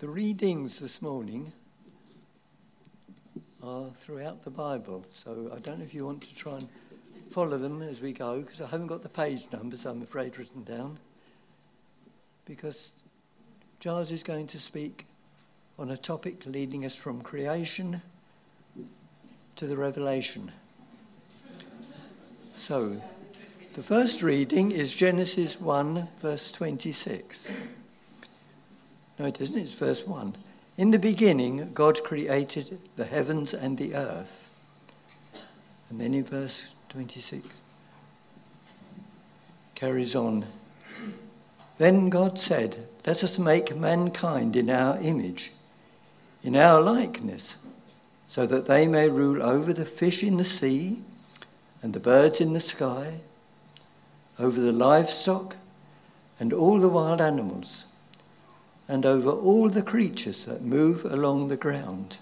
The readings this morning are throughout the Bible, so I don't know if you want to try and follow them as we go, because I haven't got the page numbers, I'm afraid, written down. Because Giles is going to speak on a topic leading us from creation to the revelation. So, the first reading is Genesis 1, verse 26. No, it isn't, it's verse 1. In the beginning, God created the heavens and the earth. And then in verse 26, carries on. Then God said, Let us make mankind in our image, in our likeness, so that they may rule over the fish in the sea and the birds in the sky over the livestock and all the wild animals, and over all the creatures that move along the ground.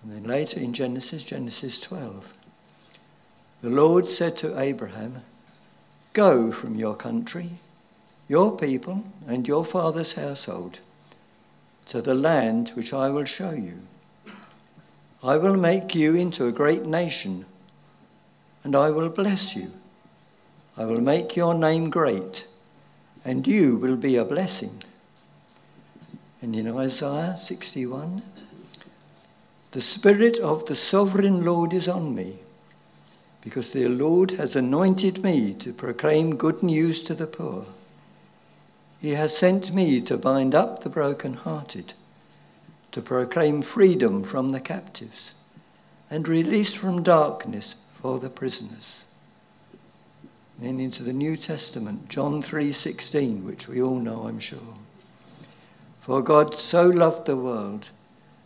And then later in Genesis, Genesis 12, the Lord said to Abraham, Go from your country, your people, and your father's household to the land which I will show you. I will make you into a great nation, and I will bless you. I will make your name great, and you will be a blessing. And in Isaiah 61, the Spirit of the sovereign Lord is on me, because the Lord has anointed me to proclaim good news to the poor. He has sent me to bind up the brokenhearted, to proclaim freedom from the captives, and release from darkness for the prisoners then into the New Testament, John 3:16, which we all know, I'm sure. For God so loved the world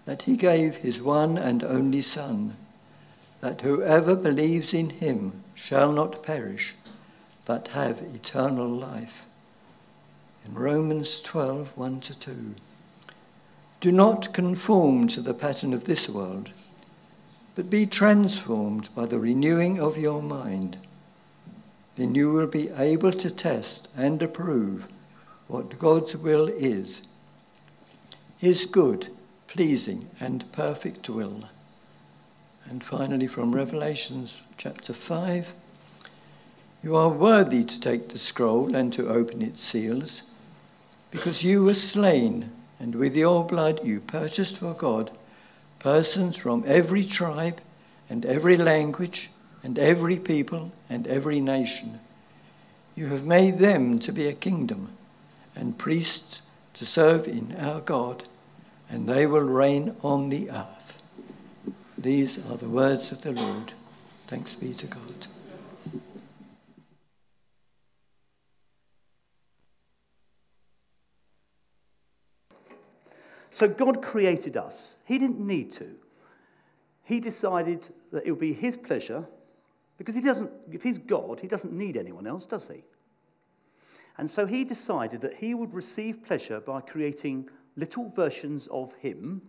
that he gave his one and only son, that whoever believes in him shall not perish, but have eternal life. In Romans 12, 1 to 2. Do not conform to the pattern of this world, but be transformed by the renewing of your mind then you will be able to test and approve what God's will is His good, pleasing, and perfect will. And finally, from Revelations chapter 5 You are worthy to take the scroll and to open its seals, because you were slain, and with your blood you purchased for God persons from every tribe and every language and every people and every nation. You have made them to be a kingdom and priests to serve in our God, and they will reign on the earth. These are the words of the Lord. Thanks be to God. So God created us. He didn't need to. He decided that it would be His pleasure because he doesn't, if he's God, he doesn't need anyone else, does he? And so he decided that he would receive pleasure by creating little versions of him,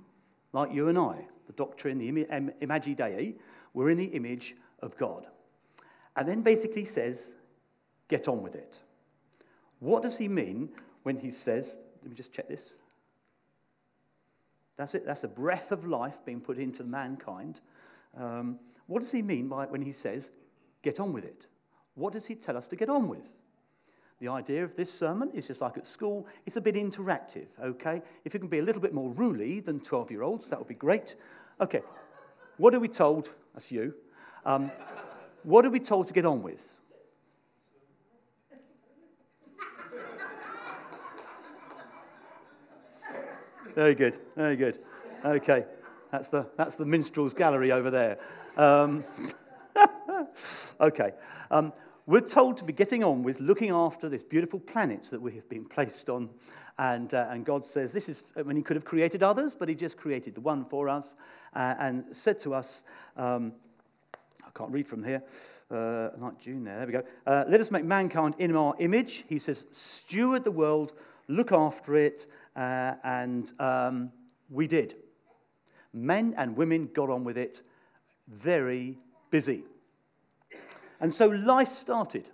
like you and I. The doctrine, the Imago Dei, we're in the image of God. And then basically says, get on with it. What does he mean when he says, let me just check this. That's it, that's a breath of life being put into mankind. Um, what does he mean by when he says, get on with it? What does he tell us to get on with? The idea of this sermon is just like at school, it's a bit interactive, okay? If you can be a little bit more ruly than 12 year olds, that would be great. Okay, what are we told? That's you. Um, what are we told to get on with? Very good, very good. Okay, that's the, that's the minstrel's gallery over there. Um, okay. Um, we're told to be getting on with looking after this beautiful planet that we have been placed on. And, uh, and God says this is when He could have created others, but He just created the one for us uh, and said to us, um, I can't read from here. Uh, not June there. There we go. Uh, let us make mankind in our image. He says, steward the world, look after it, uh, and um, we did. Men and women got on with it very busy. And so life started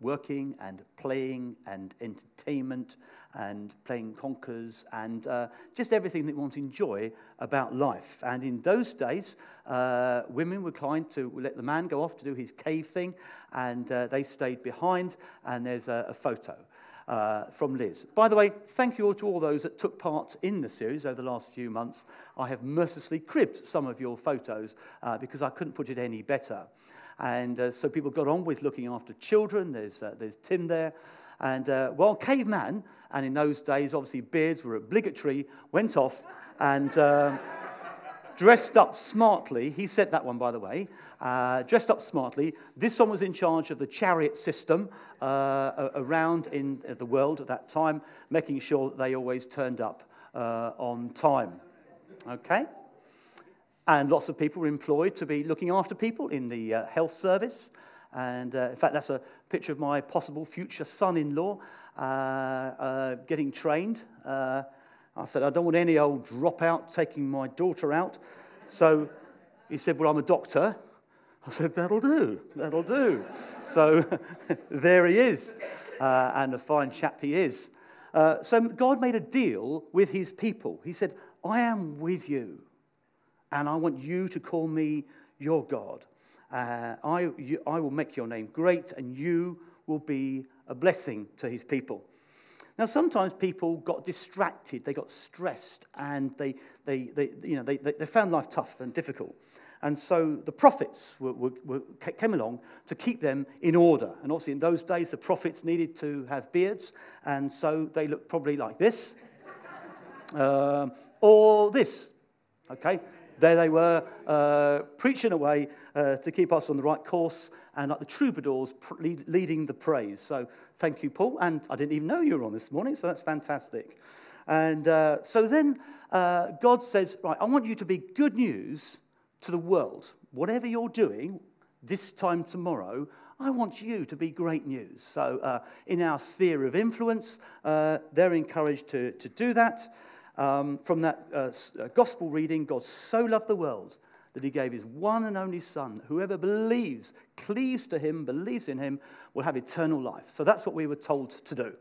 working and playing and entertainment and playing conkers and uh, just everything that want to enjoy about life. And in those days, uh, women were inclined to let the man go off to do his cave thing, and uh, they stayed behind, and there's a, a photo. Uh, from Liz. By the way, thank you all to all those that took part in the series over the last few months. I have mercilessly cribbed some of your photos uh, because I couldn't put it any better. And uh, so people got on with looking after children. There's, uh, there's Tim there. And uh, while Caveman, and in those days, obviously, beards were obligatory, went off and uh, dressed up smartly. He said that one, by the way. Uh, dressed up smartly. This one was in charge of the chariot system uh, around in the world at that time, making sure that they always turned up uh, on time. Okay? And lots of people were employed to be looking after people in the uh, health service. And uh, in fact, that's a picture of my possible future son in law uh, uh, getting trained. Uh, I said, I don't want any old dropout taking my daughter out. So he said, Well, I'm a doctor. I said, That'll do, that'll do. so there he is, uh, and a fine chap he is. Uh, so God made a deal with his people. He said, I am with you, and I want you to call me your God. Uh, I, you, I will make your name great, and you will be a blessing to his people. Now, sometimes people got distracted, they got stressed, and they, they, they, you know, they, they found life tough and difficult. And so the prophets were, were, were, came along to keep them in order. And obviously, in those days, the prophets needed to have beards, and so they looked probably like this uh, or this. Okay? There they were, uh, preaching away uh, to keep us on the right course, and like the troubadours pr- lead, leading the praise. So thank you, Paul. And I didn't even know you were on this morning, so that's fantastic. And uh, so then uh, God says, Right, I want you to be good news to the world. Whatever you're doing this time tomorrow, I want you to be great news. So, uh, in our sphere of influence, uh, they're encouraged to, to do that. Um, from that uh, uh, gospel reading, God so loved the world that he gave his one and only Son. Whoever believes, cleaves to him, believes in him, will have eternal life. So that's what we were told to do.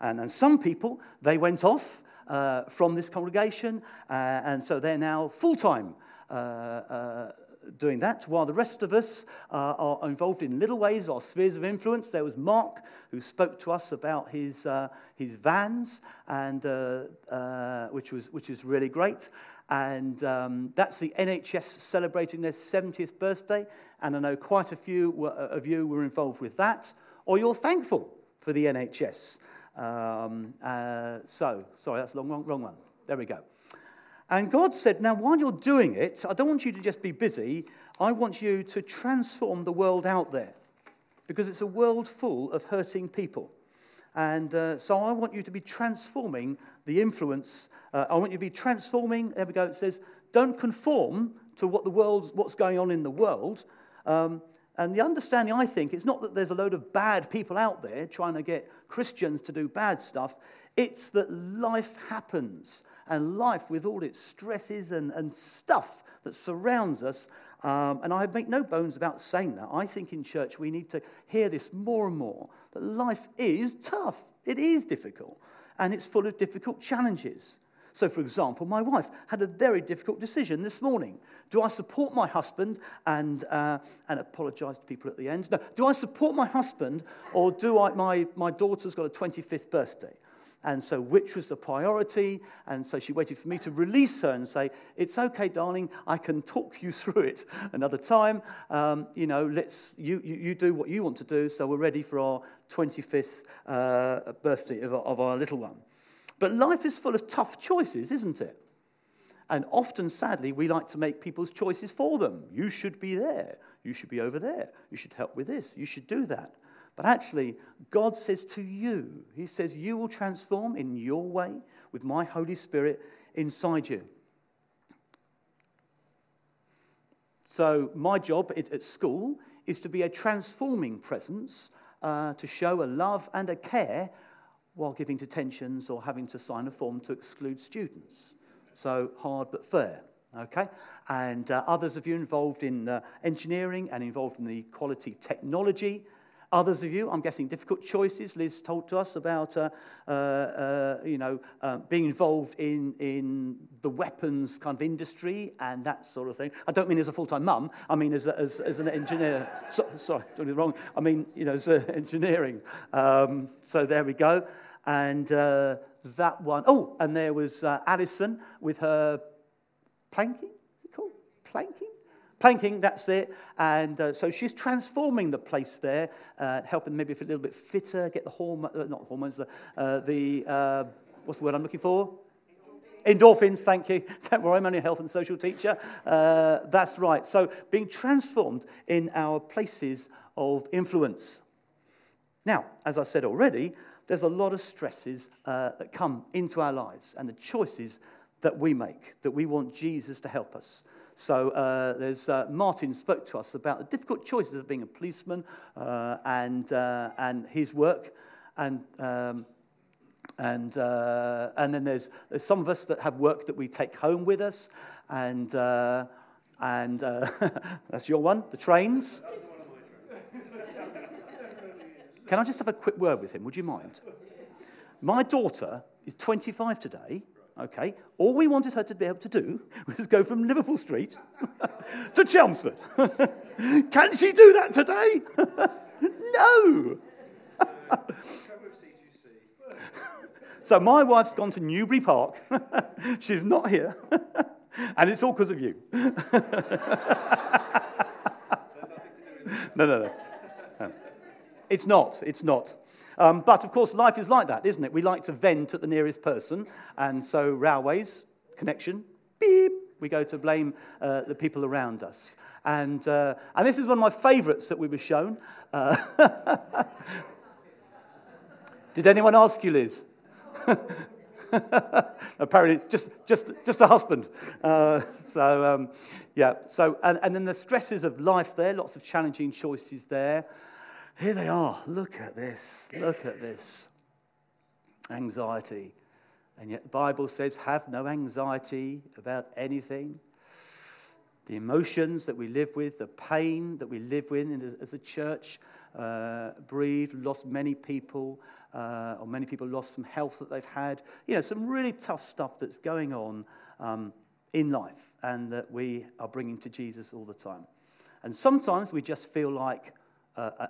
And, and some people, they went off uh, from this congregation, uh, and so they're now full time. Uh, uh, doing that, while the rest of us uh, are involved in little ways, our spheres of influence. There was Mark, who spoke to us about his, uh, his vans, and, uh, uh which, was, which is really great. And um, that's the NHS celebrating their 70th birthday. And I know quite a few uh, of you were involved with that, or you're thankful for the NHS. Um, so, sorry, that's the wrong, wrong one. There we go. And God said, Now, while you're doing it, I don't want you to just be busy. I want you to transform the world out there because it's a world full of hurting people. And uh, so I want you to be transforming the influence. Uh, I want you to be transforming. There we go. It says, don't conform to what the world, what's going on in the world. Um, and the understanding, I think, it's not that there's a load of bad people out there trying to get Christians to do bad stuff. It's that life happens and life with all its stresses and, and stuff that surrounds us. Um, and I make no bones about saying that. I think in church we need to hear this more and more that life is tough, it is difficult, and it's full of difficult challenges. So, for example, my wife had a very difficult decision this morning. Do I support my husband and, uh, and apologize to people at the end? No. Do I support my husband or do I, my, my daughter's got a 25th birthday? And so, which was the priority? And so, she waited for me to release her and say, It's okay, darling, I can talk you through it another time. Um, you know, let's, you, you, you, do what you want to do, so we're ready for our 25th uh, birthday of, of our little one. But life is full of tough choices, isn't it? And often, sadly, we like to make people's choices for them. You should be there. You should be over there. You should help with this. You should do that. But actually, God says to you, He says, You will transform in your way with my Holy Spirit inside you. So, my job at school is to be a transforming presence, uh, to show a love and a care while giving detentions or having to sign a form to exclude students. So, hard but fair. Okay? And uh, others of you involved in uh, engineering and involved in the quality technology Others of you, I'm guessing, difficult choices. Liz told to us about, uh, uh, uh, you know, uh, being involved in, in the weapons kind of industry and that sort of thing. I don't mean as a full-time mum. I mean as, a, as, as an engineer. So, sorry, don't get wrong. I mean, you know, as engineering. Um, so there we go. And uh, that one. Oh, and there was Alison with her planking. Is it called planking? Planking, that's it. And uh, so she's transforming the place there, uh, helping maybe a little bit fitter, get the hormones, uh, not hormones, the, uh, the uh, what's the word I'm looking for? Endorphins, thank you. Don't worry, I'm only a health and social teacher. Uh, that's right. So being transformed in our places of influence. Now, as I said already, there's a lot of stresses that come into our lives and the choices that we make, that we want Jesus to help us. So uh, there's uh, Martin spoke to us about the difficult choices of being a policeman uh, and uh, and his work, and um, and uh, and then there's, there's some of us that have work that we take home with us, and and that's your one, the trains. Can I just have a quick word with him? Would you mind? My daughter is 25 today Okay? All we wanted her to be able to do was go from Liverpool Street to Chelmsford. Can she do that today? no. so my wife's gone to Newbury Park. She's not here. and it's all because of you. no, no, no. It's not. It's not. Um, but of course, life is like that, isn't it? We like to vent at the nearest person. And so, railways, connection, beep, we go to blame uh, the people around us. And, uh, and this is one of my favorites that we were shown. Uh, did anyone ask you, Liz? Apparently, just, just, just a husband. Uh, so, um, yeah. So, and, and then the stresses of life there, lots of challenging choices there. Here they are. Look at this. Look at this. Anxiety. And yet the Bible says, have no anxiety about anything. The emotions that we live with, the pain that we live with as a church, uh, lost many people, uh, or many people lost some health that they've had. You know, some really tough stuff that's going on um, in life and that we are bringing to Jesus all the time. And sometimes we just feel like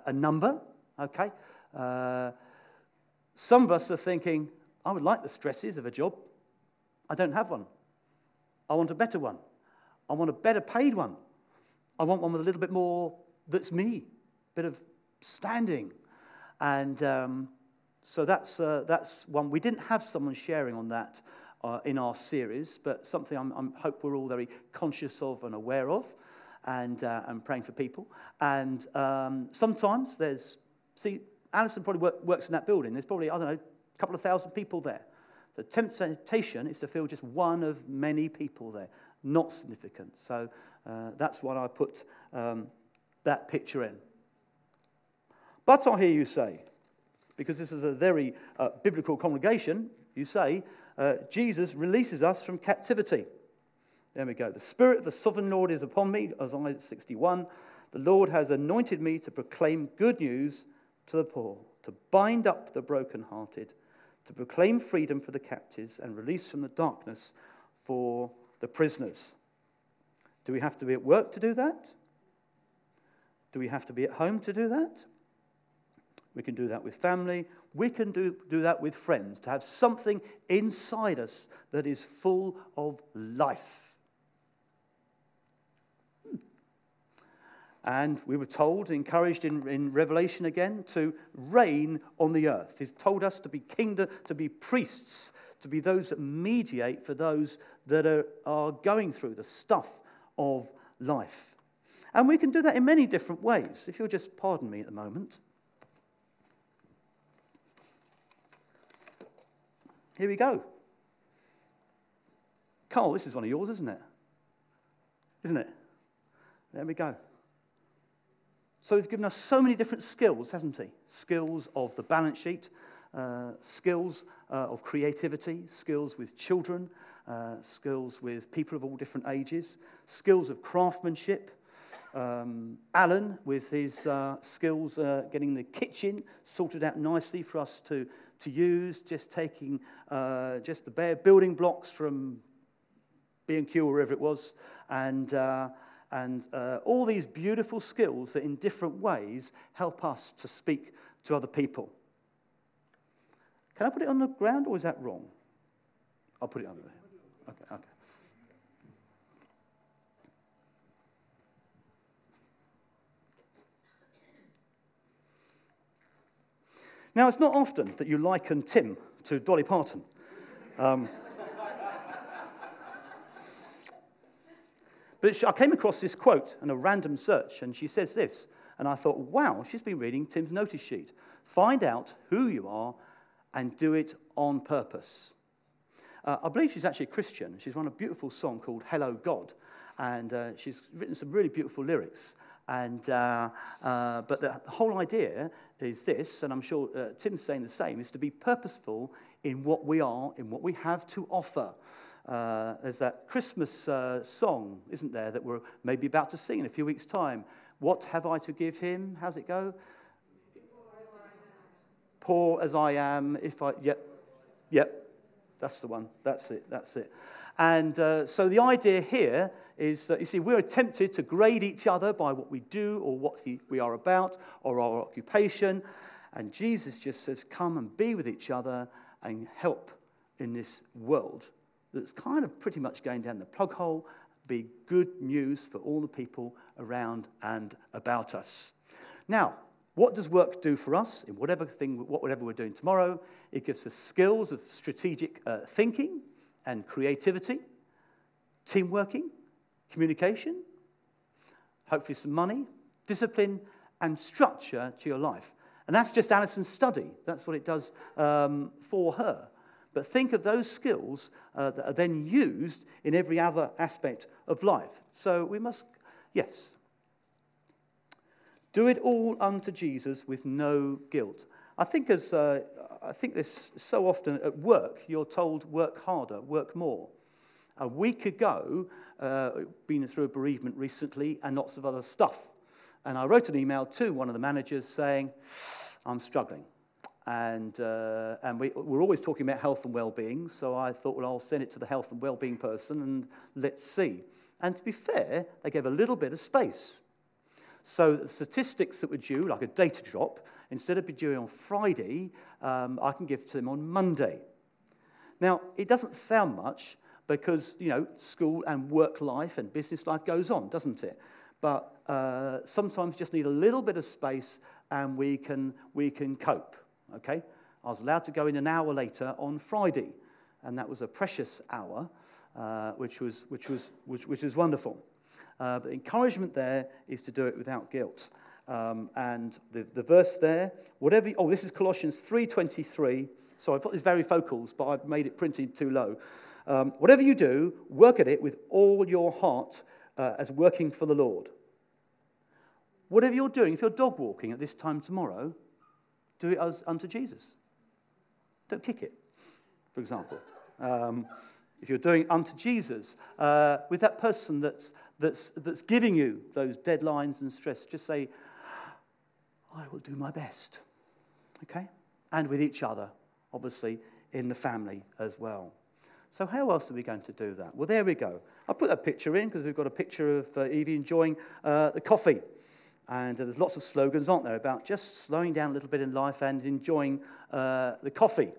a, number, okay? Uh, some of us are thinking, I would like the stresses of a job. I don't have one. I want a better one. I want a better paid one. I want one with a little bit more that's me, a bit of standing. And um, so that's, uh, that's one. We didn't have someone sharing on that uh, in our series, but something I hope we're all very conscious of and aware of and, uh, and praying for people. And um, sometimes there's, see, Alison probably work, works in that building. There's probably, I don't know, a couple of thousand people there. The temptation is to feel just one of many people there, not significant. So uh, that's what I put um, that picture in. But I hear you say, because this is a very uh, biblical congregation, you say, uh, Jesus releases us from captivity. There we go. The Spirit of the sovereign Lord is upon me, Isaiah 61. The Lord has anointed me to proclaim good news to the poor, to bind up the brokenhearted, to proclaim freedom for the captives and release from the darkness for the prisoners. Do we have to be at work to do that? Do we have to be at home to do that? We can do that with family. We can do, do that with friends, to have something inside us that is full of life. And we were told, encouraged in, in Revelation again, to reign on the earth. He's told us to be kingdom, to be priests, to be those that mediate for those that are, are going through the stuff of life. And we can do that in many different ways. If you'll just pardon me at the moment. Here we go. Carl, this is one of yours, isn't it? Isn't it? There we go. So he's given us so many different skills, hasn't he? Skills of the balance sheet, uh, skills uh, of creativity, skills with children, uh, skills with people of all different ages, skills of craftsmanship, um, Alan with his uh, skills uh, getting the kitchen sorted out nicely for us to, to use, just taking uh, just the bare building blocks from B&Q or wherever it was, and, and uh, all these beautiful skills that in different ways help us to speak to other people. Can I put it on the ground or is that wrong? I'll put it under there. Okay, okay. Now, it's not often that you liken Tim to Dolly Parton. Um, but I came across this quote in a random search, and she says this, and I thought, wow, she's been reading Tim's notice sheet. Find out who you are and do it on purpose. Uh, I believe she's actually a Christian. She's run a beautiful song called Hello God, and uh, she's written some really beautiful lyrics. And, uh, uh, but the whole idea is this, and I'm sure uh, Tim's saying the same, is to be purposeful in what we are, in what we have to offer. Uh, there's that Christmas uh, song, isn't there, that we're maybe about to sing in a few weeks' time. What have I to give him? How's it go? Poor as I am, if I. Yep, yep, that's the one. That's it, that's it. And uh, so the idea here is that, you see, we're tempted to grade each other by what we do or what he, we are about or our occupation. And Jesus just says, come and be with each other and help in this world that's kind of pretty much going down the plug hole, be good news for all the people around and about us. Now, what does work do for us in whatever thing, whatever we're doing tomorrow? It gives us skills of strategic uh, thinking and creativity, team working, communication, hopefully some money, discipline, and structure to your life. And that's just Alison's study. That's what it does um, for her. But think of those skills uh, that are then used in every other aspect of life. So we must, yes, do it all unto Jesus with no guilt. I think, as, uh, I think this so often at work, you're told work harder, work more. A week ago, uh, been through a bereavement recently and lots of other stuff. And I wrote an email to one of the managers saying, I'm struggling. And, uh, and we, we're always talking about health and well-being, so I thought, well, I'll send it to the health and well-being person and let's see. And to be fair, they gave a little bit of space. So the statistics that were due, like a data drop, instead of being due on Friday, um, I can give to them on Monday. Now, it doesn't sound much, because, you know, school and work life and business life goes on, doesn't it? But uh, sometimes just need a little bit of space and we can, we can cope, okay? I was allowed to go in an hour later on Friday, and that was a precious hour, uh, which, was, which, was, which, which was wonderful. Uh, but the encouragement there is to do it without guilt. Um, and the, the verse there, whatever, oh, this is Colossians 3.23. So I've got these varifocals, but I've made it printed too low. Um, whatever you do, work at it with all your heart uh, as working for the Lord. Whatever you're doing, if you're dog walking at this time tomorrow, do it as unto Jesus. Don't kick it, for example. Um, if you're doing unto Jesus, uh, with that person that's, that's, that's giving you those deadlines and stress, just say, I will do my best. Okay? And with each other, obviously, in the family as well. So, how else are we going to do that? Well, there we go. I put that picture in because we've got a picture of uh, Evie enjoying uh, the coffee. And uh, there's lots of slogans, aren't there, about just slowing down a little bit in life and enjoying uh, the coffee.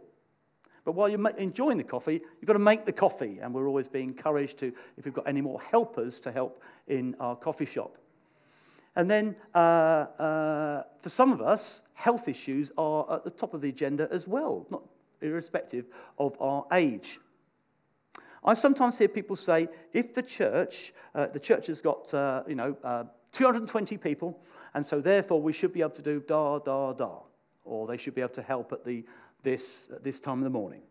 But while you're enjoying the coffee, you've got to make the coffee. And we're always being encouraged to, if we've got any more helpers, to help in our coffee shop. And then uh, uh, for some of us, health issues are at the top of the agenda as well, not irrespective of our age. I sometimes hear people say, if the church, uh, the church has got, uh, you know, uh, 220 people, and so therefore we should be able to do da, da, da, or they should be able to help at the, this, at this time of the morning.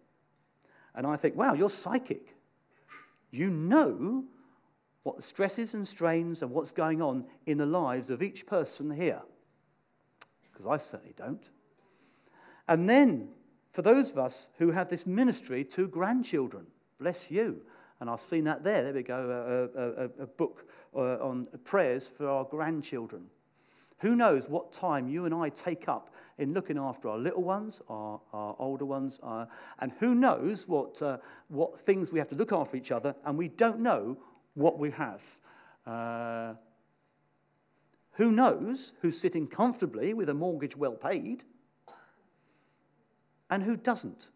And I think, wow, you're psychic. You know what the stresses and strains and what's going on in the lives of each person here. Because I certainly don't. And then, for those of us who have this ministry to grandchildren, Bless you. And I've seen that there. There we go, a, a, a book uh, on prayers for our grandchildren. Who knows what time you and I take up in looking after our little ones, our, our older ones, uh, and who knows what, uh, what things we have to look after each other, and we don't know what we have. Uh, who knows who's sitting comfortably with a mortgage well paid and who doesn't?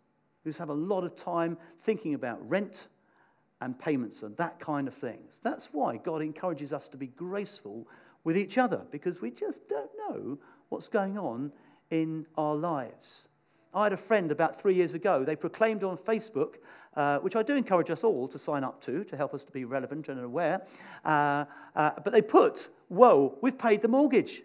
Who's have a lot of time thinking about rent and payments and that kind of things. That's why God encourages us to be graceful with each other because we just don't know what's going on in our lives. I had a friend about three years ago. They proclaimed on Facebook, uh, which I do encourage us all to sign up to to help us to be relevant and aware. Uh, uh, but they put, Whoa, we've paid the mortgage.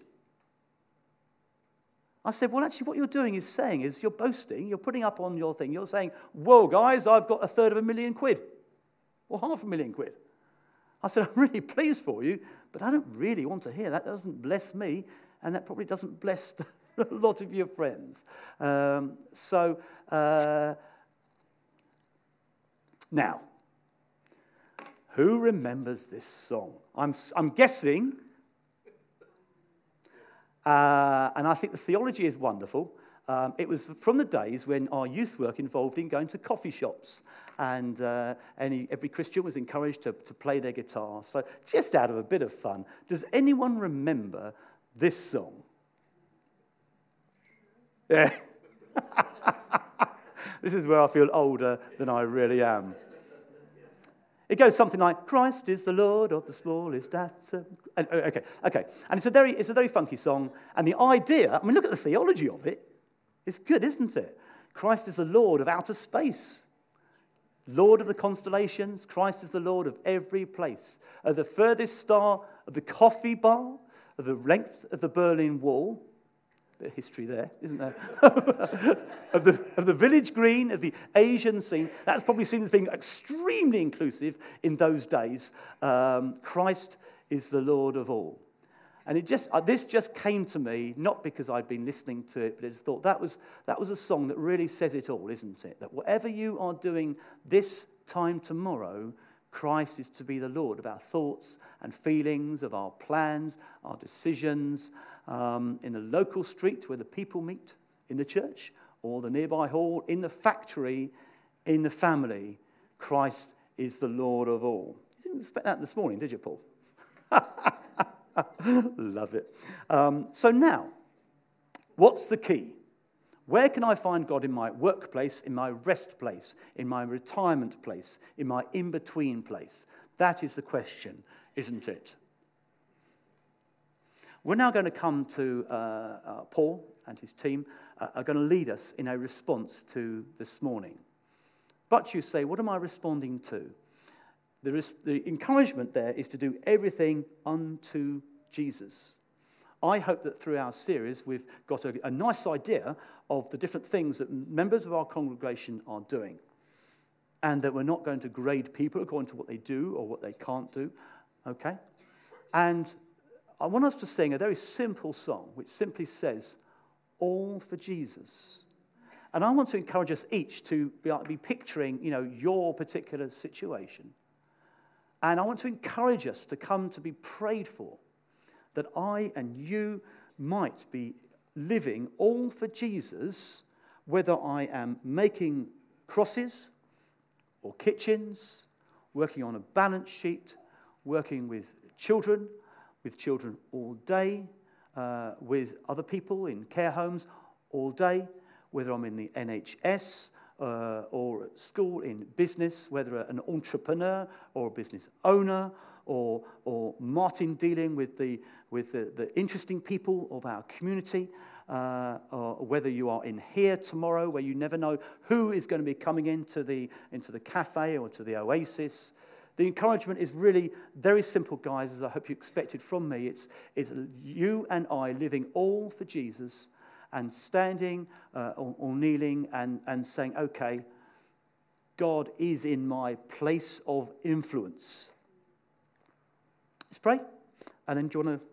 I said, Well, actually, what you're doing is saying is you're boasting, you're putting up on your thing, you're saying, Whoa, guys, I've got a third of a million quid or half a million quid. I said, I'm really pleased for you, but I don't really want to hear that. That doesn't bless me, and that probably doesn't bless a lot of your friends. Um, so, uh, now, who remembers this song? I'm, I'm guessing, uh, and I think the theology is wonderful. Um, it was from the days when our youth work involved in going to coffee shops, and uh, any, every Christian was encouraged to, to play their guitar. So, just out of a bit of fun, does anyone remember this song? Yeah. this is where I feel older than I really am. It goes something like, Christ is the Lord of the smallest atom. Uh, okay, okay. And it's a, very, it's a very funky song. And the idea, I mean, look at the theology of it. It's good, isn't it? Christ is the Lord of outer space, Lord of the constellations. Christ is the Lord of every place. Of the furthest star, of the coffee bar, of the length of the Berlin Wall. Bit of history there, isn't there? of, the, of the village green, of the Asian scene. That's probably seen as being extremely inclusive in those days. Um, Christ is the Lord of all. And it just, uh, this just came to me, not because I'd been listening to it, but I just thought that was, that was a song that really says it all, isn't it? That whatever you are doing this time tomorrow, Christ is to be the Lord of our thoughts and feelings, of our plans, our decisions, um, in the local street where the people meet, in the church, or the nearby hall, in the factory, in the family. Christ is the Lord of all. You didn't expect that this morning, did you, Paul? Love it. Um, so now, what's the key? Where can I find God in my workplace, in my rest place, in my retirement place, in my in between place? That is the question, isn't it? We're now going to come to uh, uh, Paul and his team uh, are going to lead us in a response to this morning. But you say, what am I responding to? The encouragement there is to do everything unto Jesus. I hope that through our series, we've got a, a nice idea of the different things that members of our congregation are doing. And that we're not going to grade people according to what they do or what they can't do. Okay? And I want us to sing a very simple song which simply says, All for Jesus. And I want to encourage us each to be, be picturing, you know, your particular situation. And I want to encourage us to come to be prayed for, that I and you might be living all for Jesus, whether I am making crosses or kitchens, working on a balance sheet, working with children, with children all day, uh, with other people in care homes all day, whether I'm in the NHS uh, or at school in business, whether an entrepreneur or a business owner, or, or Martin dealing with, the, with the, the interesting people of our community, uh, or whether you are in here tomorrow where you never know who is going to be coming into the, into the cafe or to the oasis. The encouragement is really very simple, guys, as I hope you expected from me. It's, it's you and I living all for Jesus and standing uh, or, or kneeling and, and saying, okay, God is in my place of influence. Let's pray. And then do you want to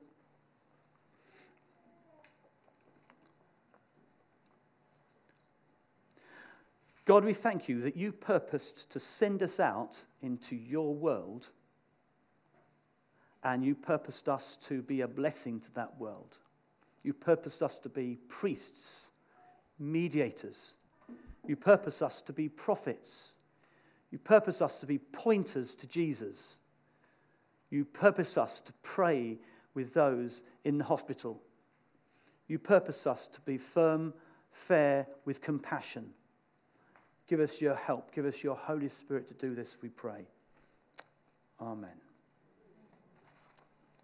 God, we thank you that you purposed to send us out into your world and you purposed us to be a blessing to that world. You purposed us to be priests, mediators. You purpose us to be prophets. You purpose us to be pointers to Jesus. You purpose us to pray with those in the hospital. You purpose us to be firm, fair, with compassion. Give us your help. Give us your Holy Spirit to do this, we pray. Amen.